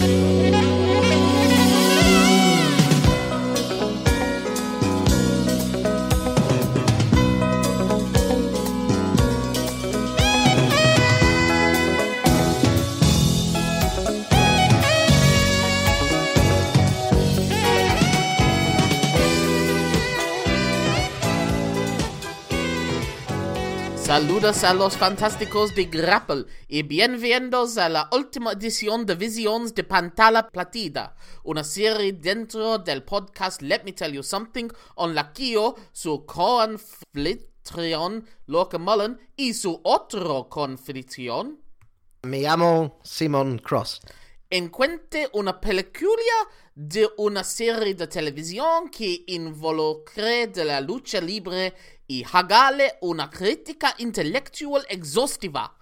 you. Saludos a los fantásticos de Grapple y bienvenidos a la última edición de Visions de Pantalla Platida, una serie dentro del podcast Let Me Tell You Something on la Kio, su confitrión Lorca Mullen y su otro confitrión. Me llamo Simon Cross. Encuentre una película de una serie de televisión que involucre de la lucha libre y hágale una crítica intelectual exhaustiva.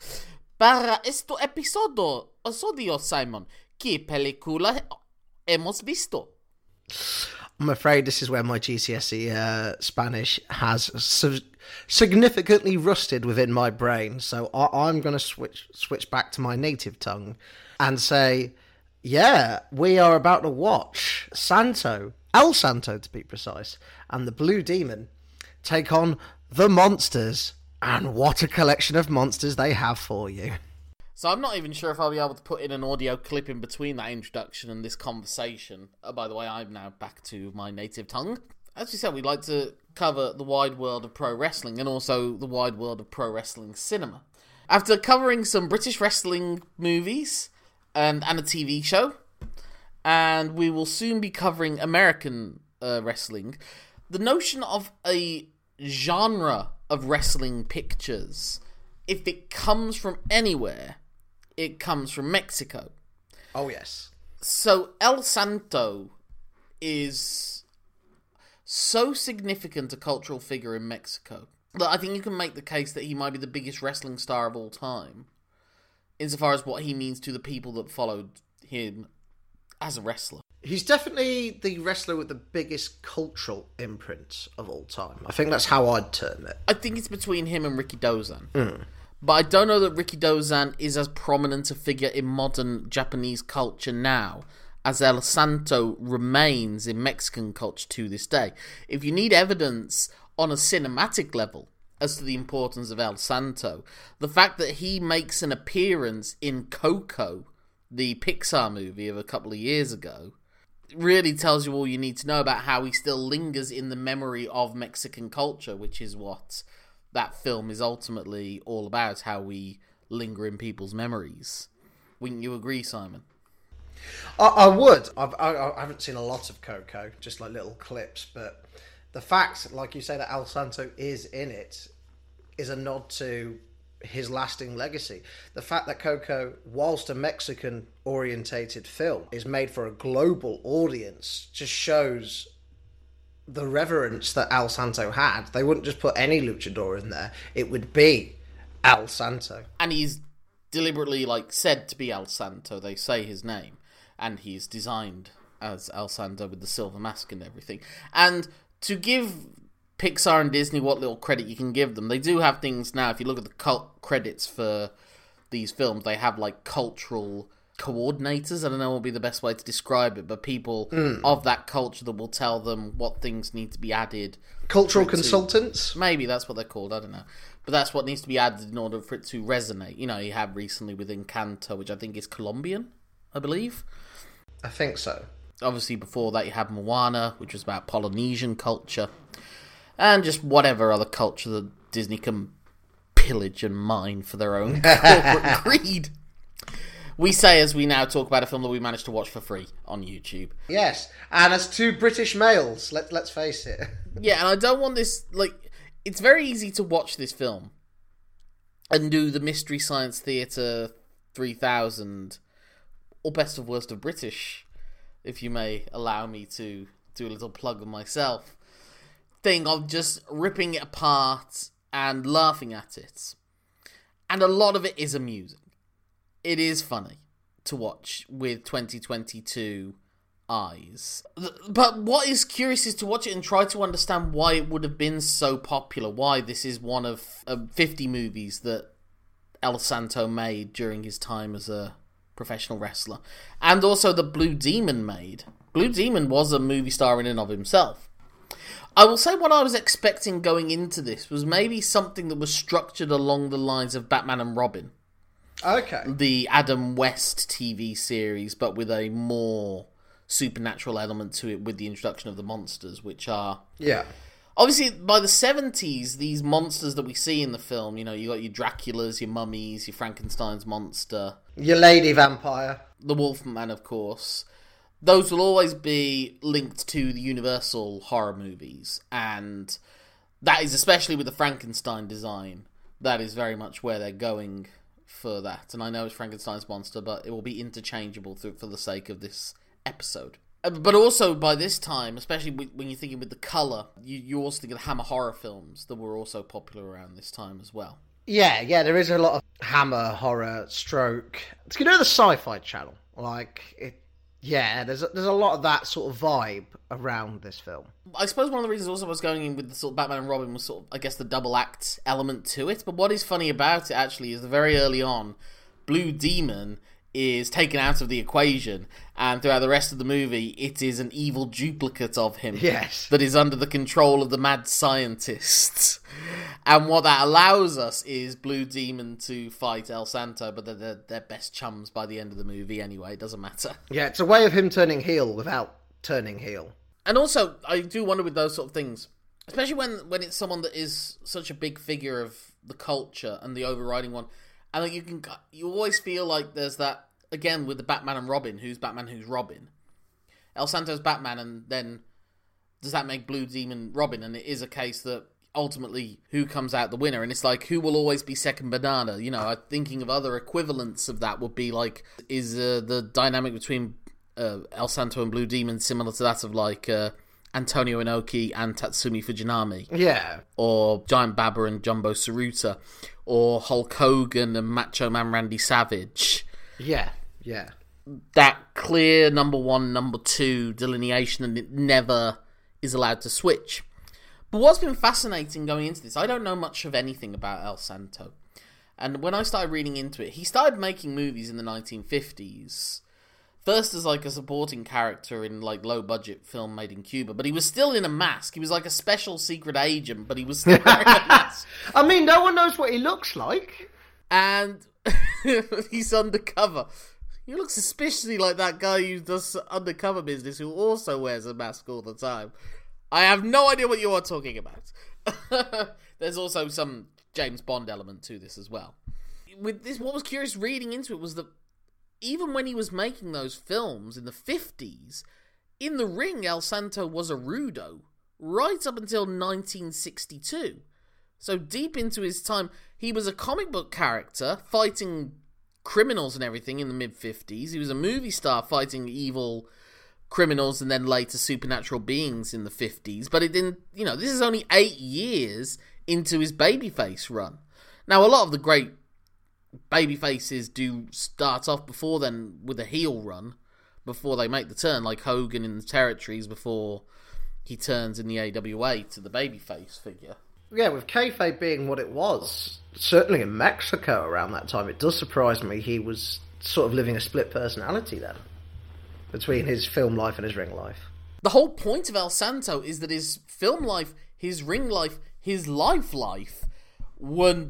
Para este episodio, episodio Simon, ¿qué película hemos visto? I'm afraid this is where my GCSE uh, Spanish has su- significantly rusted within my brain. So I- I'm going to switch switch back to my native tongue and say, yeah, we are about to watch Santo, El Santo to be precise, and the Blue Demon take on the monsters. And what a collection of monsters they have for you. So I'm not even sure if I'll be able to put in an audio clip in between that introduction and this conversation. Oh, by the way, I'm now back to my native tongue. As we said, we'd like to cover the wide world of pro wrestling and also the wide world of pro wrestling cinema. After covering some British wrestling movies and, and a TV show, and we will soon be covering American uh, wrestling, the notion of a genre of wrestling pictures, if it comes from anywhere, it comes from Mexico. Oh, yes. So El Santo is so significant a cultural figure in Mexico that I think you can make the case that he might be the biggest wrestling star of all time, insofar as what he means to the people that followed him as a wrestler. He's definitely the wrestler with the biggest cultural imprint of all time. I think that's how I'd term it. I think it's between him and Rikidozan. Hmm. But I don't know that Rikidozan is as prominent a figure in modern Japanese culture now as El Santo remains in Mexican culture to this day. If you need evidence on a cinematic level as to the importance of El Santo, the fact that he makes an appearance in Coco, the Pixar movie of a couple of years ago, really tells you all you need to know about how he still lingers in the memory of Mexican culture, which is what that film is ultimately all about how we linger in people's memories. Wouldn't you agree, Simon? I, I would. I've, I, I haven't seen a lot of Coco, just like little clips, but the fact, like you say, that El Santo is in it is a nod to his lasting legacy. The fact that Coco, whilst a Mexican orientated film, is made for a global audience just shows the reverence that El Santo had. They wouldn't just put any luchador in there, it would be El Santo. And he's deliberately like said to be El Santo. They say his name, and he's designed as El Santo with the silver mask and everything. And to give Pixar and Disney what little credit you can give them, they do have things now. If you look at the cult credits for these films, they have like cultural coordinators. I don't know what would be the best way to describe it, but people hmm. of that culture that will tell them what things need to be added. Cultural it to- consultants? Maybe that's what they're called. I don't know, but that's what needs to be added in order for it to resonate. You know, you have recently with Encanto, which I think is Colombian, I believe. I think so. Obviously, before that, you had Moana, which was about Polynesian culture, and just whatever other culture that Disney can pillage and mine for their own corporate greed. We say as we now talk about a film that we managed to watch for free on YouTube. Yes, and as two British males, let let's face it. Yeah, and I don't want this like it's very easy to watch this film and do the Mystery Science Theatre 3000 or best of worst of British, if you may allow me to do a little plug of myself, thing of just ripping it apart and laughing at it. And a lot of it is amusing. It is funny to watch with 2022 eyes. But what is curious is to watch it and try to understand why it would have been so popular. Why this is one of uh, 50 movies that El Santo made during his time as a professional wrestler, and also the Blue Demon made. Blue Demon was a movie star in and of himself. I will say what I was expecting going into this was maybe something that was structured along the lines of Batman and Robin, Okay. the Adam West TV series, but with a more supernatural element to it with the introduction of the monsters, which are Yeah. obviously by the 70s these monsters that we see in the film you know you got your draculas your mummies your frankenstein's monster Your lady vampire. the wolfman of course those will always be linked to the universal horror movies and that is especially with the frankenstein design that is very much where they're going for that and i know it's frankenstein's monster but it will be interchangeable for the sake of this episode Uh, but also by this time, especially when you're thinking with the color, you you also think of the Hammer horror films that were also popular around this time as well. Yeah, yeah, there is a lot of hammer horror stroke. You know the sci-fi channel. Like it yeah, there's a, there's a lot of that sort of vibe around this film. I suppose one of the reasons also I was going in with the sort of Batman and Robin was sort of, I guess, the double act element to it. But what is funny about it actually is that very early on, Blue Demon is taken out of the equation, and throughout the rest of the movie, it is an evil duplicate of him. Yes. that is under the control of the mad scientists. And what that allows us is Blue Demon to fight El Santo, but they're, they're, they're best chums by the end of the movie anyway, it doesn't matter. Yeah, it's a way of him turning heel without turning heel. And also, I do wonder with those sort of things, especially when, when it's someone that is such a big figure of the culture and the overriding one, and like you can you always feel like there's that again with the Batman and Robin, who's Batman, who's Robin. El Santo's Batman, and then does that make Blue Demon Robin? And it is a case that ultimately who comes out the winner, and it's like who will always be second banana. You know, I'm thinking of other equivalents of that would be like is uh, the dynamic between uh, El Santo and Blue Demon similar to that of like uh, Antonio Inoki and Tatsumi Fujinami, Yeah. or Giant Baba and Jumbo Tsuruta, or Hulk Hogan and Macho Man Randy Savage Yeah. Yeah. that clear number one, number two delineation, and it never is allowed to switch. But what's been fascinating going into this, I don't know much of anything about El Santo. And when I started reading into it, he started making movies in the 1950s. First as like a supporting character in like low budget film made in Cuba, but he was still in a mask. He was like a special secret agent, but he was still wearing a mask I mean, no one knows what he looks like. and he's undercover. You look suspiciously like that guy who does undercover business who also wears a mask all the time. I have no idea what you are talking about. There's also some James Bond element to this as well. With this, what was curious reading into it was that even when he was making those films in the 50s, in the ring, El Santo was a rudo right up until 1962. So deep into his time, he was a comic book character fighting criminals and everything in the mid 50s. He was a movie star fighting evil criminals and then later supernatural beings in the 50s. But it didn't, you know, this is only eight years into his babyface run. Now, a lot of the great babyfaces do start off before then with a heel run before they make the turn, like Hogan in the territories before he turns in the AWA to the babyface figure. Yeah, with kayfabe being what it was, certainly in Mexico around that time, it does surprise me he was sort of living a split personality then between his film life and his ring life. The whole point of El Santo is that his film life, his ring life, his life life were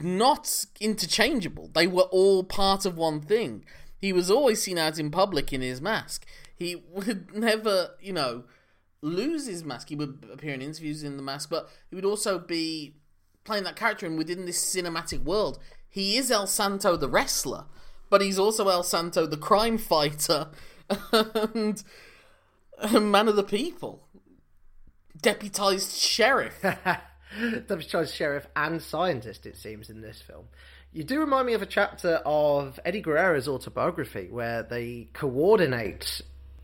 not interchangeable. They were all part of one thing. He was always seen out in public in his mask. He would never, you know, lose his mask. He would appear in interviews in the mask, but he would also be playing that character and within this cinematic world. He is El Santo the wrestler, but he's also El Santo the crime fighter and man of the people. Deputized sheriff. Deputized sheriff and scientist, it seems, in this film. You do remind me of a chapter of Eddie Guerrero's autobiography where they coordinate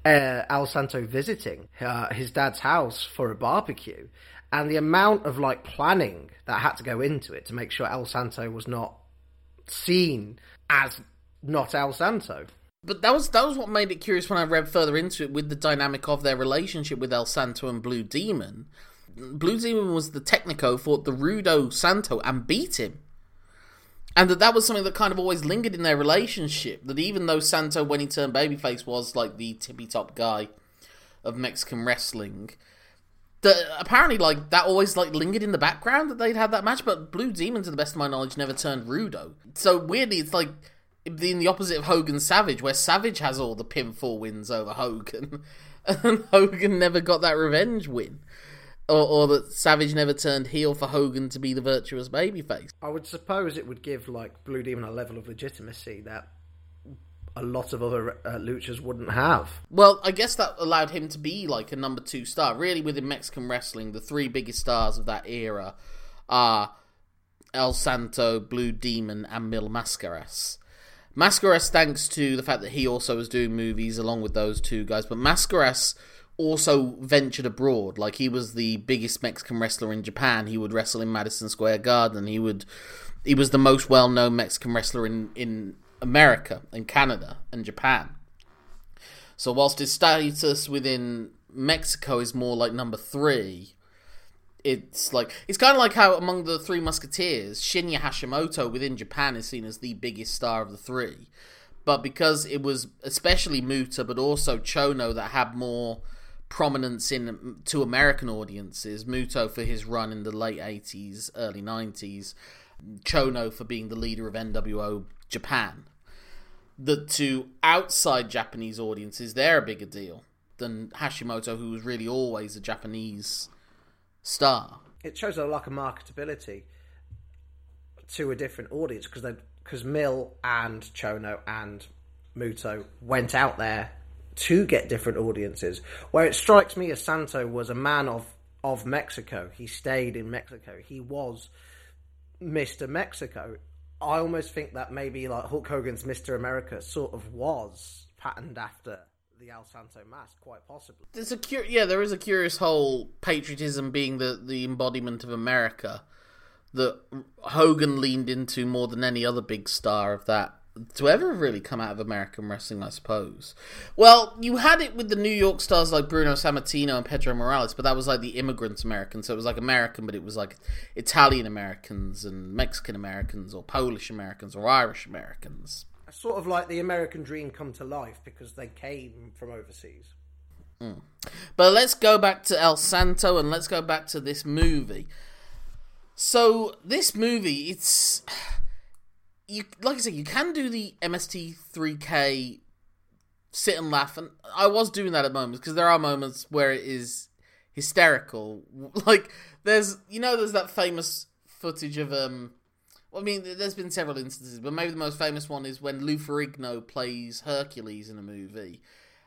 uh, Al Santo visiting uh, his dad's house for a barbecue, and the amount of like planning that had to go into it to make sure El Santo was not seen as not El Santo. But that was that was what made it curious when I read further into it with the dynamic of their relationship with El Santo and Blue Demon. Blue Demon was the Technico, fought the Rudo Santo and beat him. And that that was something that kind of always lingered in their relationship. That even though Santo, when he turned babyface, was like the tippy top guy of Mexican wrestling, that apparently like that always like lingered in the background that they'd had that match. But Blue Demon, to the best of my knowledge, never turned Rudo. So weirdly, it's like in the opposite of Hogan Savage, where Savage has all the pinfall wins over Hogan, and Hogan never got that revenge win or, or that Savage never turned heel for Hogan to be the virtuous babyface. I would suppose it would give like Blue Demon a level of legitimacy that a lot of other uh, luchas wouldn't have. Well, I guess that allowed him to be like a number two star. Really, within Mexican wrestling, the three biggest stars of that era are El Santo, Blue Demon, and Mil Mascaras. Mascaras, thanks to the fact that he also was doing movies along with those two guys, but Mascaras also ventured abroad. Like he was the biggest Mexican wrestler in Japan. He would wrestle in Madison Square Garden. He would he was the most well known Mexican wrestler in, in America and Canada and Japan. So whilst his status within Mexico is more like number three, it's like it's kind of like how among the three musketeers, Shinya Hashimoto within Japan is seen as the biggest star of the three. But because it was especially Muta, but also Chono that had more prominence in to American audiences. Muto for his run in the late eighties, early nineties. Chono for being the leader of NWO Japan. The to outside Japanese audiences, they're a bigger deal than Hashimoto, who was really always a Japanese star. It shows a lack of marketability to a different audience because because Mil and Chono and Muto went out there to get different audiences. Where it strikes me as Santo was a man of of Mexico. He stayed in Mexico. He was Mr. Mexico. I almost think that maybe like Hulk Hogan's Mr. America sort of was patterned after the El Santo mask, quite possibly. There's a cur- yeah, there is a curious whole patriotism being the the embodiment of America that Hogan leaned into more than any other big star of that to ever really come out of American wrestling, I suppose. Well, you had it with the New York stars like Bruno Sammartino and Pedro Morales, but that was like the immigrant Americans. So it was like American, but it was like Italian Americans and Mexican Americans or Polish Americans or Irish Americans. Sort of like the American dream come to life because they came from overseas. Mm. But let's go back to El Santo and let's go back to this movie. So this movie, it's you like I said, you can do the MST3K sit and laugh, and I was doing that at moments because there are moments where it is hysterical. Like there's, you know, there's that famous footage of um. Well, I mean, there's been several instances, but maybe the most famous one is when Lou Ferrigno plays Hercules in a movie,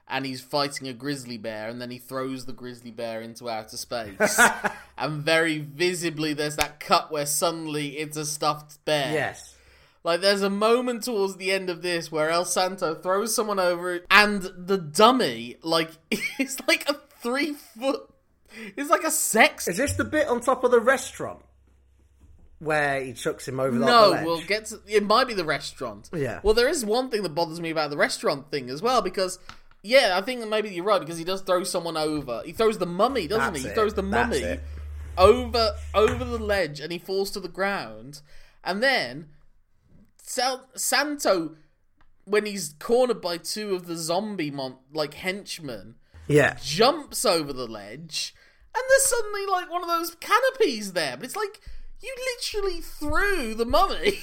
and he's fighting a grizzly bear, and then he throws the grizzly bear into outer space, and very visibly there's that cut where suddenly it's a stuffed bear. Yes like, there's a moment towards the end of this where El Santo throws someone over and the dummy, like, it's like a three foot. It's like a sex. Is this the bit on top of the restaurant where he chucks him over the No, we'll get to. It might be the restaurant. Yeah. Well, there is one thing that bothers me about the restaurant thing as well because. Yeah, I think maybe you're right because he does throw someone over. He throws the mummy, doesn't That's he? He it. throws the That's mummy it. over over the ledge and he falls to the ground. And then Sal- Santo, when he's cornered by two of the zombie mon- like henchmen, Yeah. jumps over the ledge, and there's suddenly like one of those canopies there. But it's like you literally threw the mummy.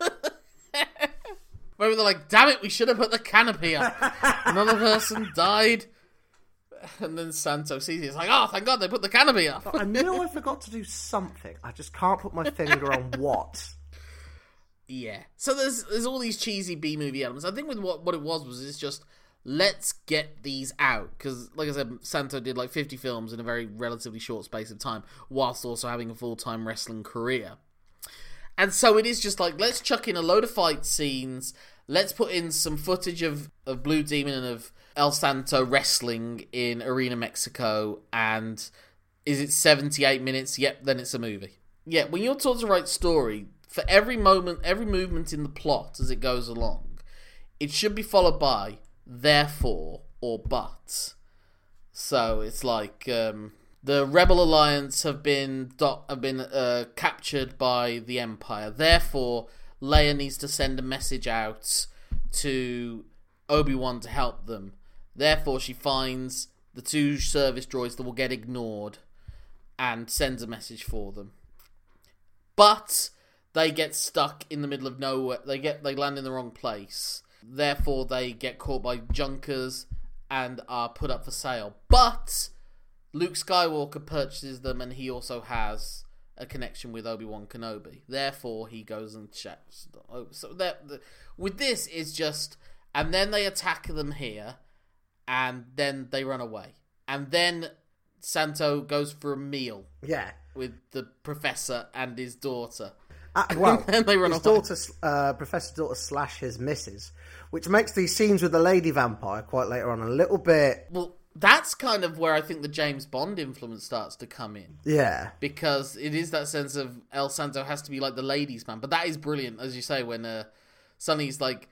Maybe they're like, "Damn it, we should have put the canopy up." Another person died. And then Santo sees it. It's like, oh, thank God they put the canopy up. Oh, I know I forgot to do something. I just can't put my finger on what. Yeah. So there's there's all these cheesy B movie elements. I think with what what it was was it's just let's get these out because like I said, Santo did like 50 films in a very relatively short space of time, whilst also having a full time wrestling career. And so it is just like let's chuck in a load of fight scenes. Let's put in some footage of, of Blue Demon and of El Santo wrestling in Arena Mexico. And is it 78 minutes? Yep, then it's a movie. Yeah, when you're taught to write story, for every moment, every movement in the plot as it goes along, it should be followed by therefore or but. So it's like um, the Rebel Alliance have been have been uh, captured by the Empire. Therefore, Leia needs to send a message out to Obi Wan to help them. Therefore, she finds the two service droids that will get ignored and sends a message for them. But they get stuck in the middle of nowhere. They get they land in the wrong place. Therefore, they get caught by junkers and are put up for sale. But Luke Skywalker purchases them, and he also has a connection with Obi Wan Kenobi. Therefore, he goes and checks. Oh, so that with this is just, and then they attack them here, and then they run away, and then Santo goes for a meal. Yeah. With the professor and his daughter. Uh, well, and they run his away. daughter, uh, Professor Daughter slash his missus, which makes these scenes with the lady vampire quite later on a little bit. Well, that's kind of where I think the James Bond influence starts to come in. Yeah. Because it is that sense of El Santo has to be like the ladies' man. But that is brilliant, as you say, when uh, Sonny's like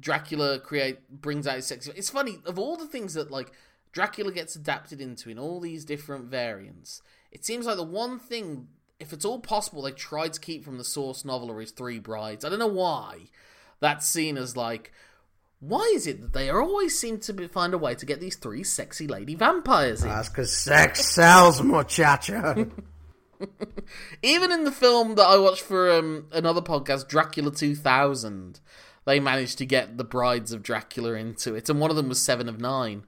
Dracula create brings out his sexy. It's funny of all the things that like Dracula gets adapted into in all these different variants. It seems like the one thing, if it's all possible, they tried to keep from the source novel or his Three Brides. I don't know why. That's seen as like, why is it that they always seem to be, find a way to get these three sexy lady vampires in? That's because sex sells, muchacha. Even in the film that I watched for um, another podcast, Dracula 2000, they managed to get the brides of Dracula into it, and one of them was seven of nine,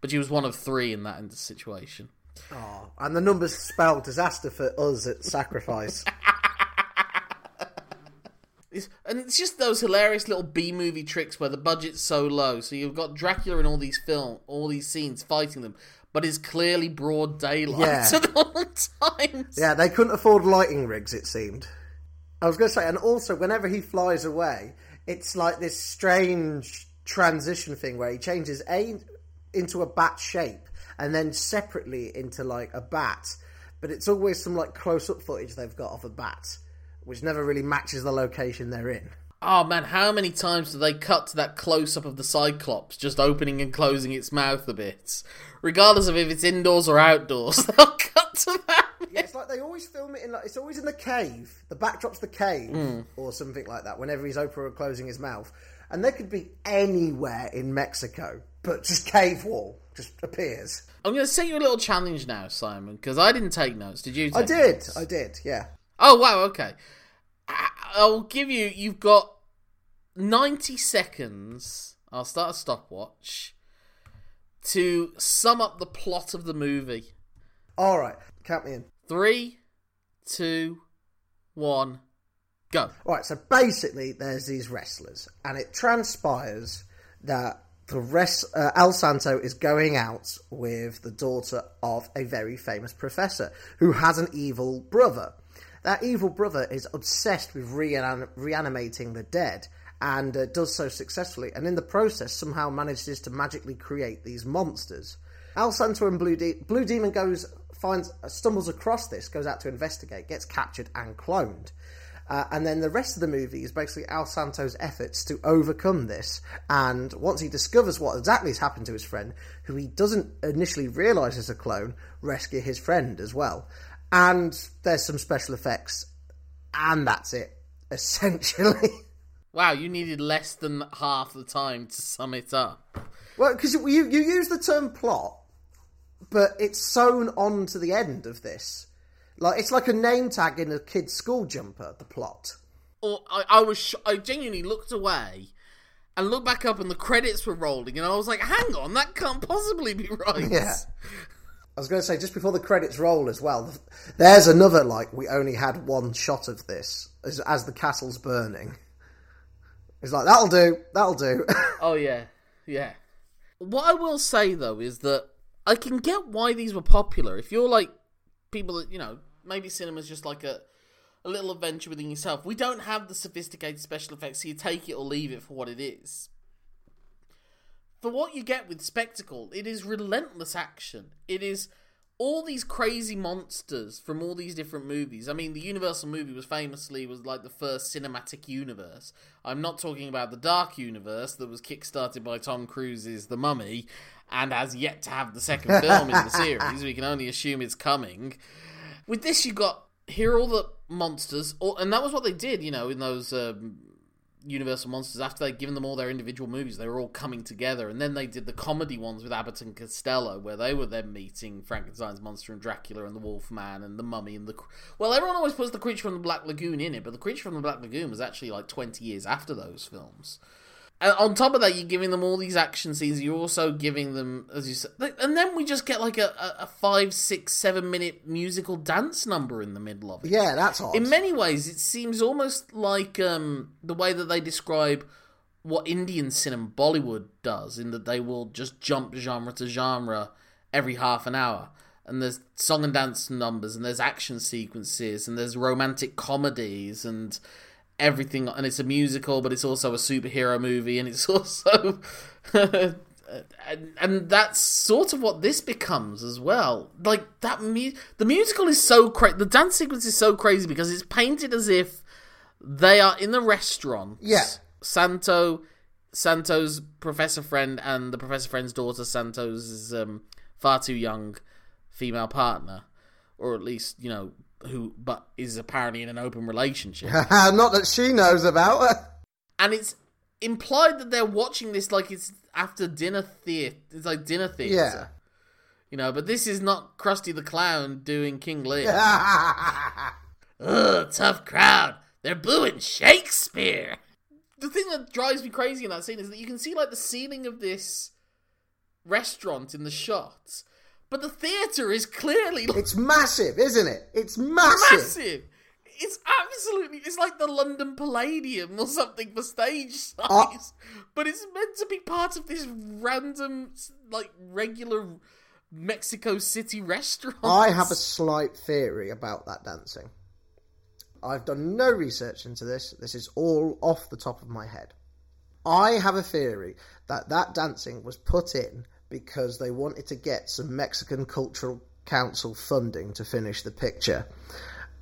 but she was one of three in that situation. Oh, and the numbers spell disaster for us at Sacrifice. It's, and it's just those hilarious little B movie tricks where the budget's so low. So you've got Dracula in all these film, all these scenes fighting them, but it's clearly broad daylight Yeah. at all times. yeah, they couldn't afford lighting rigs, it seemed. I was going to say, and also, whenever he flies away, it's like this strange transition thing where he changes A into a bat shape and then separately into like a bat. But it's always some like close up footage they've got of a bat, which never really matches the location they're in. Oh man, how many times do they cut to that close up of the Cyclops just opening and closing its mouth a bit? Regardless of if it's indoors or outdoors, they'll cut to that. Yeah, it's like they always film it in like it's always in the cave. The backdrop's the cave hmm. or something like that. Whenever he's opening or closing his mouth, and they could be anywhere in Mexico, but just cave wall just appears. I'm going to set you a little challenge now, Simon, because I didn't take notes. Did you? Take I did, notes? I did, yeah. Oh wow, okay. I- I'll give you. You've got ninety seconds. I'll start a stopwatch to sum up the plot of the movie. All right, count me in. Three, two, one, go. All right, so basically, there's these wrestlers, and it transpires that the rest, uh, El Santo is going out with the daughter of a very famous professor who has an evil brother. That evil brother is obsessed with rean- reanimating the dead and uh, does so successfully, and in the process, somehow manages to magically create these monsters. El Santo and Blue, De- Blue Demon goes finds stumbles across this, goes out to investigate, gets captured and cloned. Uh, and then the rest of the movie is basically Al Santo's efforts to overcome this. And once he discovers what exactly has happened to his friend, who he doesn't initially realise is a clone, rescue his friend as well. And there's some special effects, and that's it, essentially. Wow, you needed less than half the time to sum it up. well, because you, you use the term plot, but it's sewn on to the end of this. Like It's like a name tag in a kid's school jumper, the plot. Or I, I was, sh- I genuinely looked away and looked back up, and the credits were rolling, and I was like, "Hang on, that can't possibly be right." Yeah. I was going to say just before the credits roll as well. There's another like we only had one shot of this as, as the castle's burning. It's like that'll do, that'll do. Oh yeah, yeah. What I will say though is that I can get why these were popular. If you're like people that you know, maybe cinema's just like a a little adventure within yourself. We don't have the sophisticated special effects, so you take it or leave it for what it is. For what you get with Spectacle, it is relentless action. It is all these crazy monsters from all these different movies. I mean, the Universal movie was famously was like the first cinematic universe. I'm not talking about the Dark Universe that was kickstarted by Tom Cruise's The Mummy and has yet to have the second film in the series. We can only assume it's coming. With this, you got here are all the monsters, all, and that was what they did, you know, in those um, Universal monsters. After they'd given them all their individual movies, they were all coming together, and then they did the comedy ones with Abbott and Costello, where they were then meeting Frankenstein's monster and Dracula and the Wolfman and the Mummy and the. Well, everyone always puts the Creature from the Black Lagoon in it, but the Creature from the Black Lagoon was actually like twenty years after those films. And on top of that, you're giving them all these action scenes. You're also giving them, as you said, and then we just get like a, a, five, six, seven minute musical dance number in the middle of it. Yeah, that's odd. In many ways, it seems almost like um, the way that they describe what Indian cinema Bollywood does, in that they will just jump genre to genre every half an hour. And there's song and dance numbers, and there's action sequences, and there's romantic comedies, and everything and it's a musical but it's also a superhero movie and it's also and, and that's sort of what this becomes as well like that mu- the musical is so crazy the dance sequence is so crazy because it's painted as if they are in the restaurant Yeah. santo santo's professor friend and the professor friend's daughter santo's um, far too young female partner or at least you know who but is apparently in an open relationship Not that she knows about. and it's implied that they're watching this like it's after dinner theater. It's like dinner theater. yeah. You know, but this is not Krusty the Clown doing King Lear. Ugh, tough crowd. They're booing Shakespeare. The thing that drives me crazy in that scene is that you can see like the ceiling of this restaurant in the shots, but the theater is clearly. It's massive, isn't it? It's massive. massive. It's absolutely. It's like the London Palladium or something for stage size, Uh, but it's meant to be part of this random, like regular Mexico City restaurant. I have a slight theory about that dancing. I've done no research into this. This is all off the top of my head. I have a theory that that dancing was put in because they wanted to get some Mexican Cultural Council funding to finish the picture.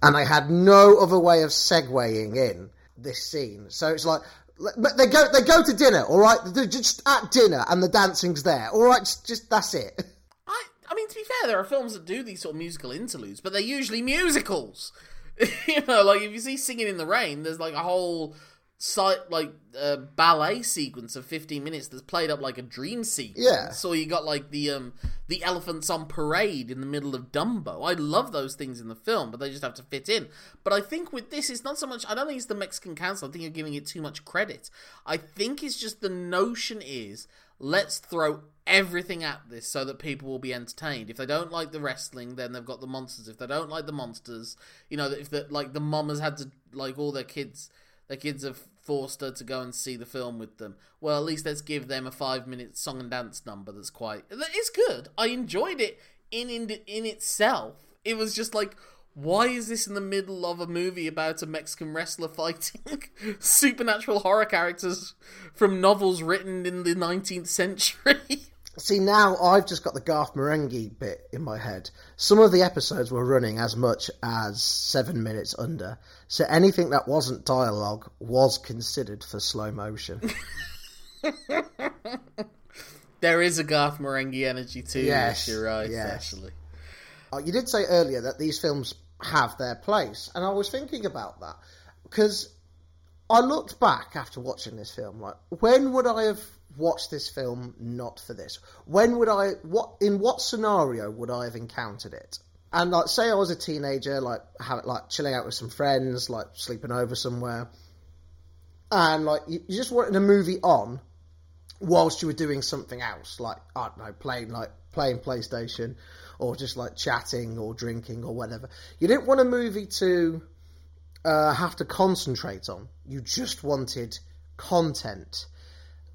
And I had no other way of segueing in this scene. So it's like but they go they go to dinner, all right? They're just at dinner and the dancing's there. All right, just, just that's it. I, I mean, to be fair, there are films that do these sort of musical interludes, but they're usually musicals. you know, like if you see Singing in the Rain, there's like a whole site like uh, ballet sequence of 15 minutes that's played up like a dream sequence. Yeah. So you got like the um the elephants on parade in the middle of Dumbo. I love those things in the film, but they just have to fit in. But I think with this, it's not so much. I don't think it's the Mexican Council. I think you're giving it too much credit. I think it's just the notion is let's throw everything at this so that people will be entertained. If they don't like the wrestling, then they've got the monsters. If they don't like the monsters, you know, if the like the mom has had to like all their kids, their kids have forced her to go and see the film with them. Well, at least let's give them a five minute song and dance number that's quite. It's good. I enjoyed it in in in itself. It was just like. Why is this in the middle of a movie about a Mexican wrestler fighting supernatural horror characters from novels written in the 19th century? See, now I've just got the Garth Marenghi bit in my head. Some of the episodes were running as much as seven minutes under, so anything that wasn't dialogue was considered for slow motion. there is a Garth Marenghi energy too. Yes, you're right. yes. Actually, Uh, you did say earlier that these films have their place, and I was thinking about that because I looked back after watching this film. Like, when would I have watched this film not for this? When would I? What in what scenario would I have encountered it? And like, say I was a teenager, like have, like chilling out with some friends, like sleeping over somewhere, and like you, you just wanted a movie on whilst you were doing something else, like I don't know, playing like playing PlayStation, or just like chatting or drinking or whatever. You didn't want a movie to uh, have to concentrate on. You just wanted content.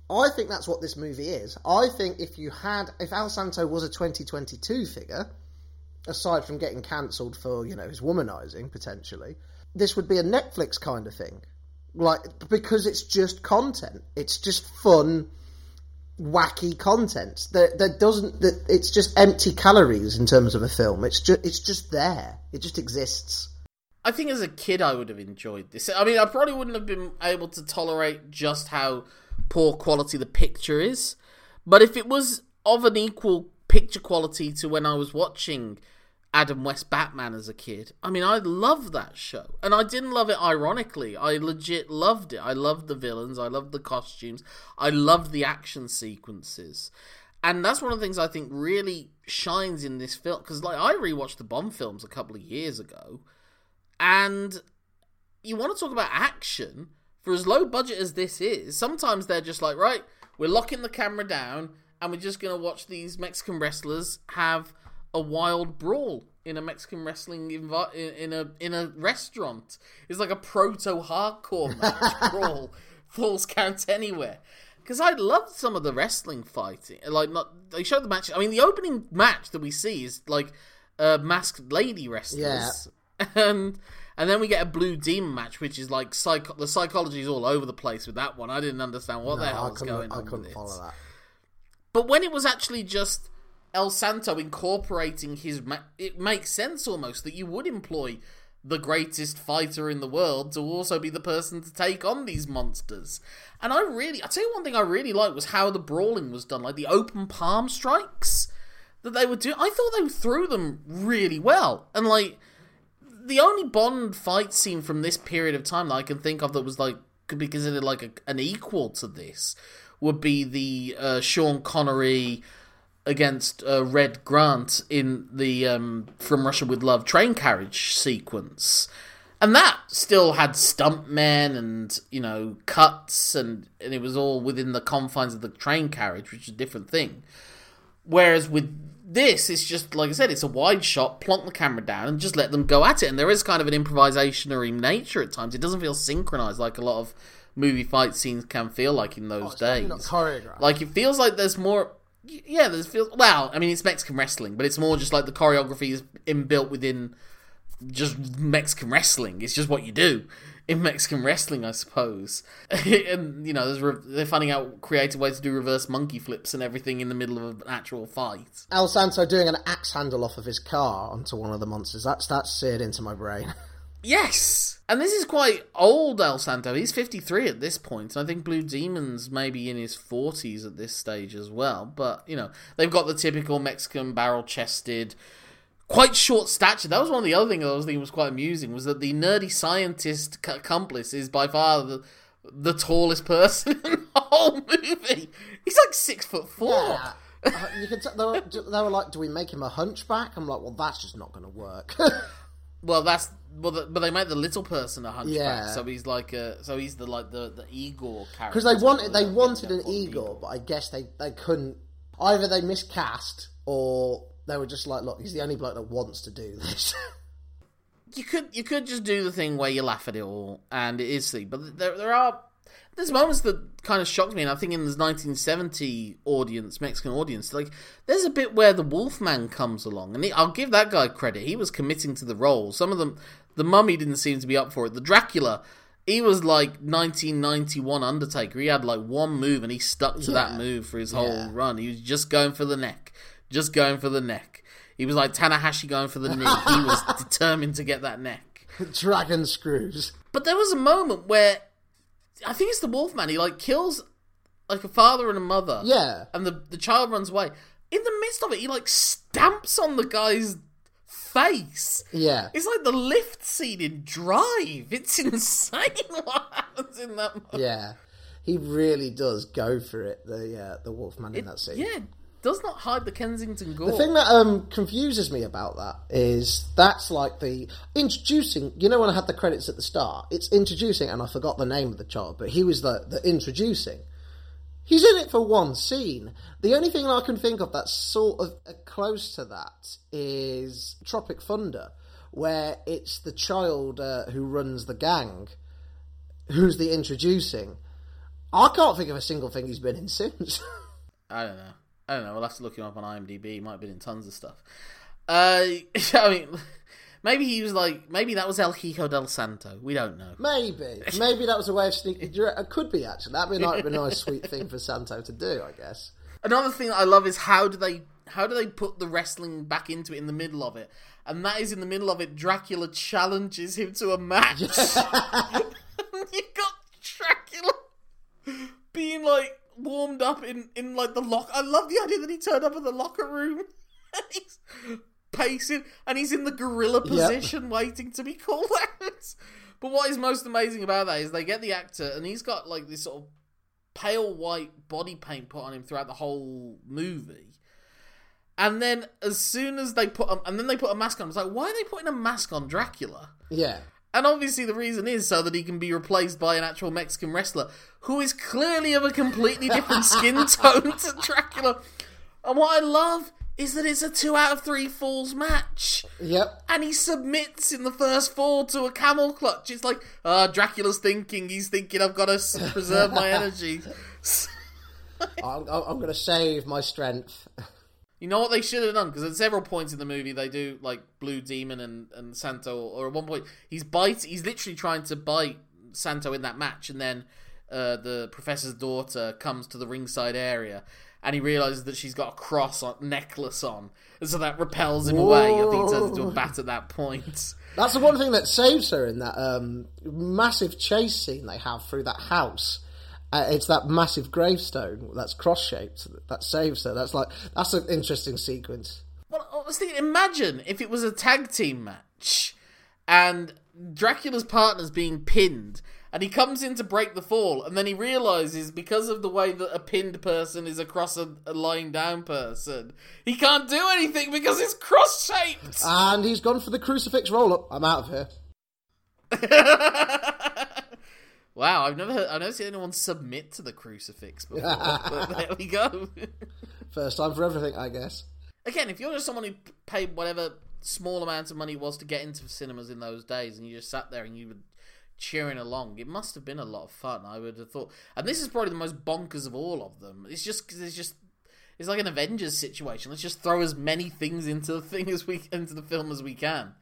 I think that's what this movie is. I think if you had, if Al Santo was a 2022 figure, aside from getting cancelled for you know his womanizing potentially, this would be a Netflix kind of thing, like because it's just content. It's just fun wacky content that that doesn't that it's just empty calories in terms of a film it's just it's just there it just exists I think as a kid I would have enjoyed this. I mean, I probably wouldn't have been able to tolerate just how poor quality the picture is, but if it was of an equal picture quality to when I was watching Adam West Batman as a kid. I mean, I loved that show. And I didn't love it ironically. I legit loved it. I loved the villains. I loved the costumes. I loved the action sequences. And that's one of the things I think really shines in this film. Because, like, I rewatched the Bond films a couple of years ago. And you want to talk about action for as low budget as this is, sometimes they're just like, right, we're locking the camera down and we're just going to watch these Mexican wrestlers have a wild brawl in a Mexican wrestling invi- in a in a restaurant. It's like a proto hardcore match brawl, falls count anywhere. Because I loved some of the wrestling fighting. Like, not they showed the match. I mean, the opening match that we see is like uh, masked lady wrestlers, yeah. and and then we get a Blue Demon match, which is like psych- the psychology is all over the place with that one. I didn't understand what no, the hell was going on. I couldn't follow that. But when it was actually just El Santo incorporating his, ma- it makes sense almost that you would employ the greatest fighter in the world to also be the person to take on these monsters. And I really, I tell you one thing I really liked was how the brawling was done, like the open palm strikes that they would do. I thought they threw them really well, and like the only Bond fight scene from this period of time that I can think of that was like could be considered like a, an equal to this would be the uh, Sean Connery against uh, Red Grant in the um, From Russia with Love train carriage sequence. And that still had stuntmen and, you know, cuts, and, and it was all within the confines of the train carriage, which is a different thing. Whereas with this is just like I said, it's a wide shot, plonk the camera down, and just let them go at it. And there is kind of an improvisationary nature at times. It doesn't feel synchronized like a lot of movie fight scenes can feel like in those oh, days. choreographed. Like it feels like there's more. Yeah, there's feels. Well, I mean, it's Mexican wrestling, but it's more just like the choreography is inbuilt within just Mexican wrestling. It's just what you do in Mexican wrestling, I suppose. and you know, re- they're finding out creative ways to do reverse monkey flips and everything in the middle of an actual fight. El Santo doing an axe handle off of his car onto one of the monsters. That's that's seared into my brain. Yes, and this is quite old El Santo. He's fifty three at this point. I think Blue Demon's maybe in his forties at this stage as well. But you know, they've got the typical Mexican barrel chested quite short stature. That was one of the other things I was thinking was quite amusing was that the nerdy scientist accomplice is by far the the tallest person in the whole movie. He's like six foot four. Yeah. Uh, you can t- they, were, they were like, "Do we make him a hunchback?" I'm like, "Well, that's just not going to work." well, that's well, the, but they make the little person a hunchback, yeah. so he's like a, so he's the like the the Igor character. Because they wanted they wanted an Igor, but I guess they they couldn't. Either they miscast or they were just like, look, he's the only bloke that wants to do this. you could you could just do the thing where you laugh at it all, and it is silly. But there there are there's moments that kind of shocked me, and I think in this 1970 audience, Mexican audience, like there's a bit where the Wolfman comes along, and he, I'll give that guy credit. He was committing to the role. Some of them, the Mummy didn't seem to be up for it. The Dracula, he was like 1991 Undertaker. He had like one move, and he stuck to yeah. that move for his whole yeah. run. He was just going for the neck just going for the neck. He was like Tanahashi going for the knee. he was determined to get that neck. Dragon screws. But there was a moment where I think it's the Wolfman. He like kills like a father and a mother. Yeah. And the the child runs away. In the midst of it, he like stamps on the guy's face. Yeah. It's like the lift scene in Drive. It's insane what happens in that moment. Yeah. He really does go for it, the uh, the Wolfman in that scene. Yeah, does not hide the Kensington Gore. The thing that um, confuses me about that is that's like the introducing. You know, when I had the credits at the start, it's introducing, and I forgot the name of the child, but he was the the introducing. He's in it for one scene. The only thing I can think of that's sort of uh, close to that is Tropic Thunder, where it's the child uh, who runs the gang who's the introducing. I can't think of a single thing he's been in since. I don't know. I don't know. We'll have to look him up on IMDb. He might have been in tons of stuff. Uh, I mean, maybe he was like, maybe that was El Hijo del Santo. We don't know. Maybe, maybe that was a way of sneaking. It could be actually. That'd be like a nice, sweet thing for Santo to do, I guess. Another thing that I love is how do they how do they put the wrestling back into it in the middle of it? And that is in the middle of it. Dracula challenges him to a match. you got Dracula being like warmed up in in like the lock. I love the idea that he turned up in the locker room. and he's pacing, and he's in the gorilla position, waiting to be called out. But what is most amazing about that is they get the actor, and he's got like this sort of pale white body paint put on him throughout the whole movie. And then as soon as they put, a, and then they put a mask on, I was like, why are they putting a mask on Dracula? Yeah. And obviously, the reason is so that he can be replaced by an actual Mexican wrestler who is clearly of a completely different skin tone to Dracula. And what I love is that it's a two out of three falls match. Yep. And he submits in the first fall to a camel clutch. It's like, ah, Dracula's thinking. He's thinking, I've got to preserve my energy. I'm, I'm going to save my strength. You know what they should have done? Because at several points in the movie, they do like Blue Demon and, and Santo, or at one point he's bite. He's literally trying to bite Santo in that match, and then uh, the professor's daughter comes to the ringside area, and he realizes that she's got a cross on, necklace on, and so that repels him away. I think he turns into a bat at that point. That's the one thing that saves her in that um, massive chase scene they have through that house. Uh, it's that massive gravestone that's cross shaped that saves her. That's like that's an interesting sequence. Well, thinking, imagine if it was a tag team match and Dracula's partner's being pinned and he comes in to break the fall and then he realizes because of the way that a pinned person is across a, a lying down person he can't do anything because it's cross shaped and he's gone for the crucifix roll up i'm out of here Wow, I've never heard, I've never seen anyone submit to the crucifix before. but there we go. First time for everything, I guess. Again, if you're just someone who paid whatever small amount of money was to get into cinemas in those days, and you just sat there and you were cheering along, it must have been a lot of fun. I would have thought, and this is probably the most bonkers of all of them. It's just because it's just it's like an Avengers situation. Let's just throw as many things into the thing as we into the film as we can.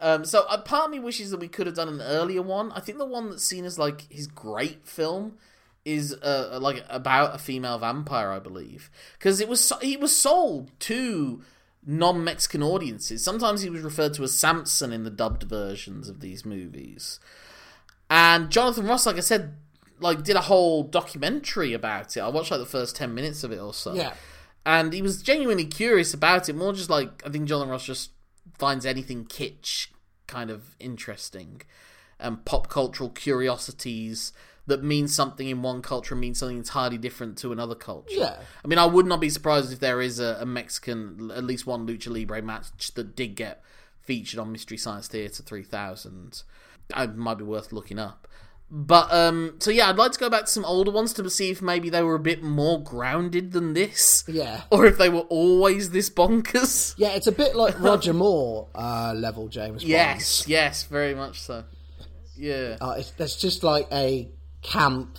Um, so a part of me wishes that we could have done an earlier one. I think the one that's seen as like his great film is uh, like about a female vampire, I believe, because it was he was sold to non-Mexican audiences. Sometimes he was referred to as Samson in the dubbed versions of these movies. And Jonathan Ross, like I said, like did a whole documentary about it. I watched like the first ten minutes of it or so. Yeah. And he was genuinely curious about it, more just like I think Jonathan Ross just finds anything kitsch kind of interesting. Um, pop cultural curiosities that mean something in one culture mean something entirely different to another culture. Yeah. I mean, I would not be surprised if there is a, a Mexican, at least one Lucha Libre match that did get featured on Mystery Science Theater 3000. It might be worth looking up. But um, so yeah, I'd like to go back to some older ones to see if maybe they were a bit more grounded than this. Yeah. Or if they were always this bonkers. Yeah, it's a bit like Roger Moore uh, level James Bond. Yes, yes, very much so. Yeah. Uh, it's, there's just like a camp,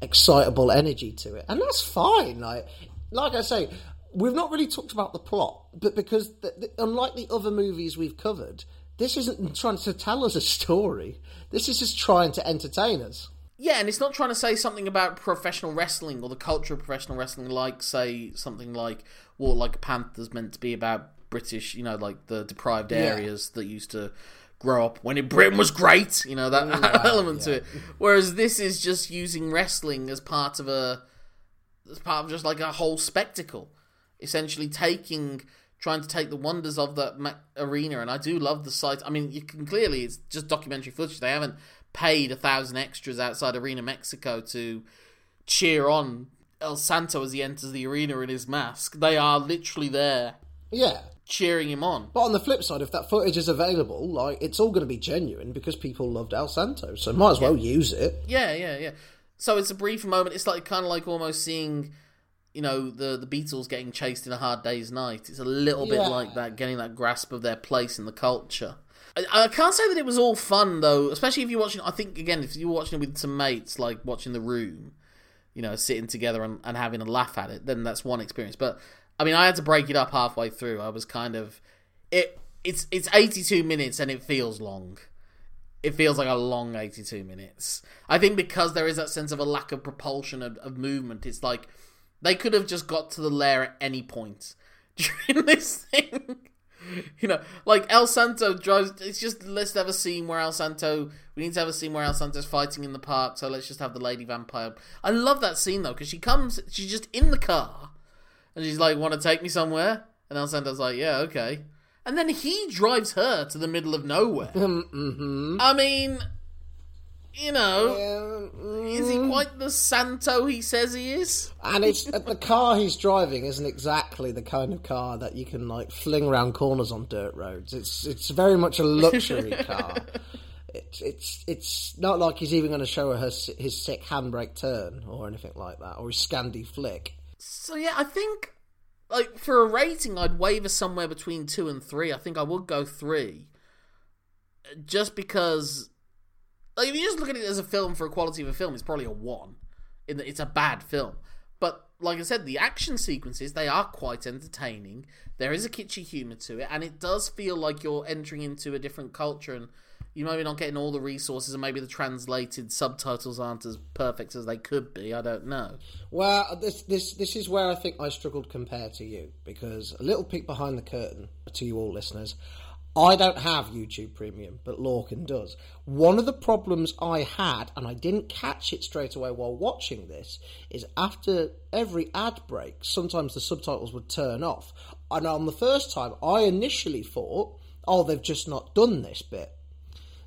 excitable energy to it, and that's fine. Like, like I say, we've not really talked about the plot, but because the, the, unlike the other movies we've covered, this isn't trying to tell us a story. This is just trying to entertain us. Yeah, and it's not trying to say something about professional wrestling or the culture of professional wrestling, like say something like Walk Like Panther's meant to be about British, you know, like the deprived areas yeah. that used to grow up when Britain was great, you know, that mm, wow, element yeah. to it. Whereas this is just using wrestling as part of a as part of just like a whole spectacle. Essentially taking trying to take the wonders of that arena and I do love the site. I mean, you can clearly it's just documentary footage. They haven't paid a thousand extras outside Arena Mexico to cheer on El Santo as he enters the arena in his mask. They are literally there. Yeah. Cheering him on. But on the flip side, if that footage is available, like it's all going to be genuine because people loved El Santo, so might as well use it. Yeah, yeah, yeah. So it's a brief moment. It's like kind of like almost seeing, you know, the the Beatles getting chased in a hard day's night. It's a little bit like that, getting that grasp of their place in the culture. I, I can't say that it was all fun though, especially if you're watching. I think again, if you're watching it with some mates, like watching The Room, you know, sitting together and, and having a laugh at it, then that's one experience. But I mean, I had to break it up halfway through. I was kind of it. It's it's 82 minutes and it feels long. It feels like a long 82 minutes. I think because there is that sense of a lack of propulsion of, of movement. It's like they could have just got to the lair at any point during this thing. You know, like El Santo drives. It's just let's have a scene where El Santo. We need to have a scene where El Santo's fighting in the park. So let's just have the lady vampire. I love that scene though because she comes. She's just in the car, and she's like, "Want to take me somewhere?" And El Santo's like, "Yeah, okay." and then he drives her to the middle of nowhere. mm-hmm. I mean, you know, Yeah, is he quite the Santo he says he is? And it's uh, the car he's driving isn't exactly the kind of car that you can like fling around corners on dirt roads. It's it's very much a luxury car. It's it's it's not like he's even going to show her his, his sick handbrake turn or anything like that, or his Scandi flick. So yeah, I think like for a rating, I'd waver somewhere between two and three. I think I would go three, just because like if you just look at it as a film for a quality of a film, it's probably a one. In that it's a bad film, but like I said, the action sequences they are quite entertaining. There is a kitschy humor to it, and it does feel like you're entering into a different culture and. You maybe not getting all the resources, and maybe the translated subtitles aren't as perfect as they could be. I don't know. Well, this this this is where I think I struggled compared to you because a little peek behind the curtain to you all listeners. I don't have YouTube Premium, but Lorcan does. One of the problems I had, and I didn't catch it straight away while watching this, is after every ad break, sometimes the subtitles would turn off. And on the first time, I initially thought, oh, they've just not done this bit.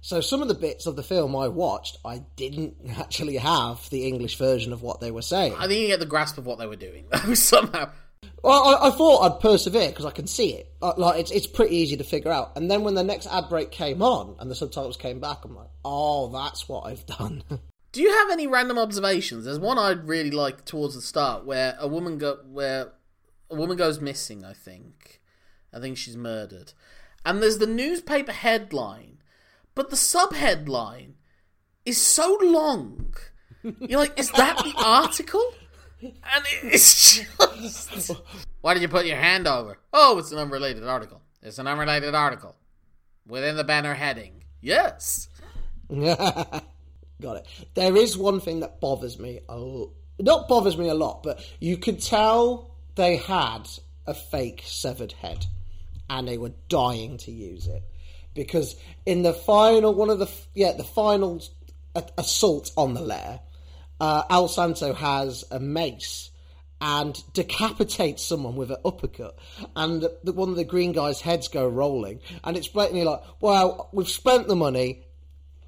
So some of the bits of the film I watched, I didn't actually have the English version of what they were saying. I think you get the grasp of what they were doing somehow. Well, I, I thought I'd persevere because I can see it. Like, it's it's pretty easy to figure out. And then when the next ad break came on and the subtitles came back, I'm like, oh, that's what I've done. Do you have any random observations? There's one I'd really like towards the start where a woman go where a woman goes missing. I think, I think she's murdered, and there's the newspaper headline, but the subheadline is so long. You're like, is that the article? And it's just. Why did you put your hand over? Oh, it's an unrelated article. It's an unrelated article. Within the banner heading. Yes. Got it. There is one thing that bothers me. A l- not bothers me a lot, but you could tell they had a fake severed head, and they were dying to use it because in the final one of the yeah the final assault on the lair, uh, El Santo has a mace and decapitates someone with an uppercut, and the, one of the green guys' heads go rolling, and it's blatantly like, "Well, we've spent the money,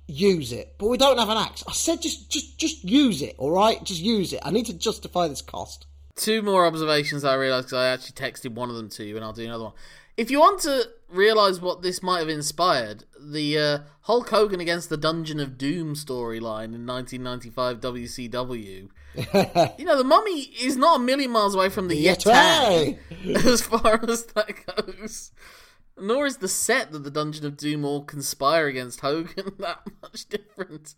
use it, but we don't have an axe." I said, "Just, just, just use it, all right? Just use it. I need to justify this cost." Two more observations I realised because I actually texted one of them to you, and I'll do another one. If you want to realise what this might have inspired, the uh, Hulk Hogan against the Dungeon of Doom storyline in 1995 WCW. you know, the mummy is not a million miles away from the Yeti as far as that goes. Nor is the set that the Dungeon of Doom all conspire against Hogan that much different.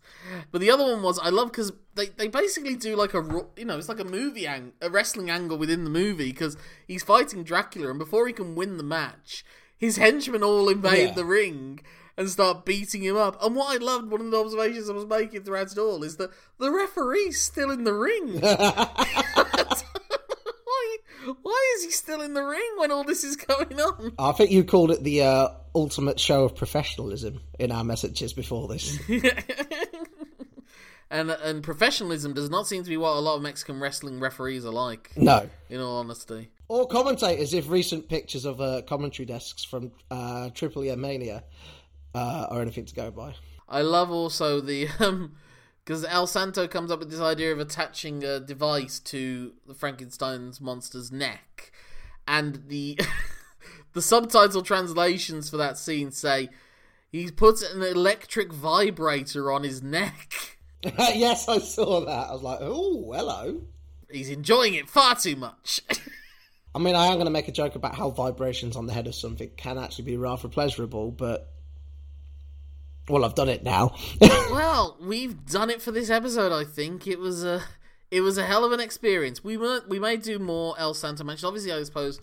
But the other one was I love because they, they basically do like a you know it's like a movie ang- a wrestling angle within the movie because he's fighting Dracula and before he can win the match, his henchmen all invade Yeah. the ring and start beating him up. And what I loved, one of the observations I was making throughout it all, is that the referee's still in the ring. why, is he still in the ring when all this is going on? I think you called it the uh, ultimate show of professionalism in our messages before this. and and professionalism does not seem to be what a lot of Mexican wrestling referees are like. no. In all honesty, Or commentators, if recent pictures of uh, commentary desks from uh, Triple E Mania uh, are anything to go by. I love also the um because El Santo comes up with this idea of attaching a device to the Frankenstein's monster's neck, and the the subtitle translations for that scene say he puts an electric vibrator on his neck. yes, I saw that. I was like, oh, hello. He's enjoying it far too much. I mean, I am going to make a joke about how vibrations on the head of something can actually be rather pleasurable, but. Well, I've done it now. well, we've done it for this episode. I think it was a it was a hell of an experience. We were we may do more El Santo mention. Obviously, I suppose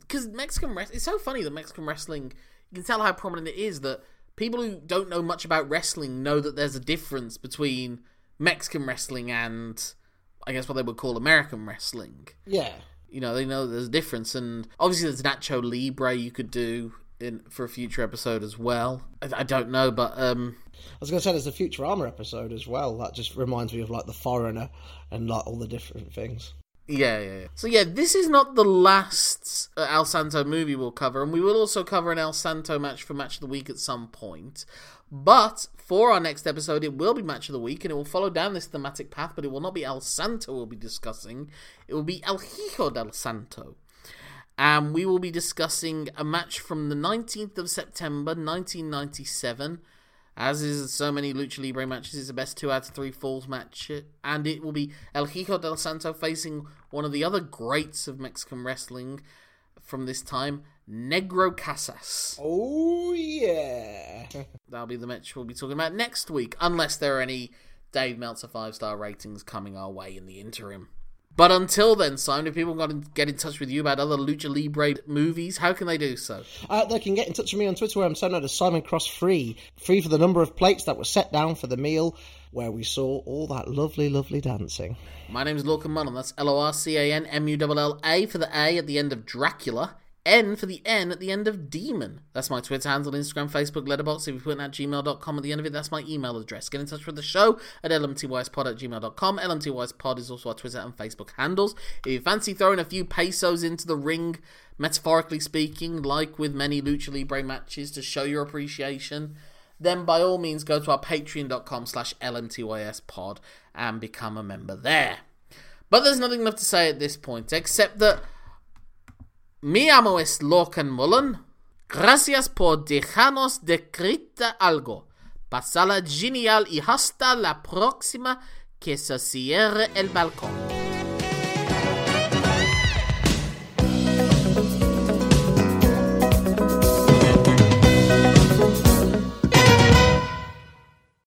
because Mexican wrestling. It's so funny that Mexican wrestling. You can tell how prominent it is that people who don't know much about wrestling know that there's a difference between Mexican wrestling and I guess what they would call American wrestling. yeah. You know, they know there's a difference, and obviously there's Nacho Libre you could do in for a future episode as well. I, I don't know, but um, I was going to say there's a Futurama episode as well. That just reminds me of like the foreigner and like all the different things. Yeah, yeah, yeah. So yeah, this is not the last uh, El Santo movie we'll cover, and we will also cover an El Santo match for Match of the Week at some point. But for our next episode, it will be Match of the Week, and it will follow down this thematic path, but it will not be El Santo we'll be discussing. It will be El Hijo del Santo. And we will be discussing a match from the 19th of September 1997 as is so many Lucha Libre matches, it's the best two out of three falls match, and it will be El Hijo del Santo facing one of the other greats of Mexican wrestling from this time, Negro Casas. Oh, yeah. That'll be the match we'll be talking about next week, unless there are any Dave Meltzer five star ratings coming our way in the interim. But until then, Simon, if people want to get in touch with you about other Lucha Libre movies, how can they do so? Uh, they can get in touch with me on Twitter where I'm sending out as Simon Cross Free. Free for the number of plates that were set down for the meal where we saw all that lovely, lovely dancing. My name is Lorcan Mullan. That's L O R C A N M U L L A for the A at the end of Dracula. N for the N at the end of demon. That's my Twitter handle, Instagram, Facebook, Letterboxd. If you put in at gmail.com at the end of it, that's my email address. Get in touch with the show at lmtyspod at gmail.com. lmtyspod is also our Twitter and Facebook handles. If you fancy throwing a few pesos into the ring, metaphorically speaking, like with many Lucha Libre matches to show your appreciation, then by all means go to our patreon.com slash lmtyspod and become a member there. But there's nothing left to say at this point, except that Mi amo es Lorcan Mullen. Gracias por dejarnos descrita algo. Pasala genial y hasta la próxima que se cierre el balcón.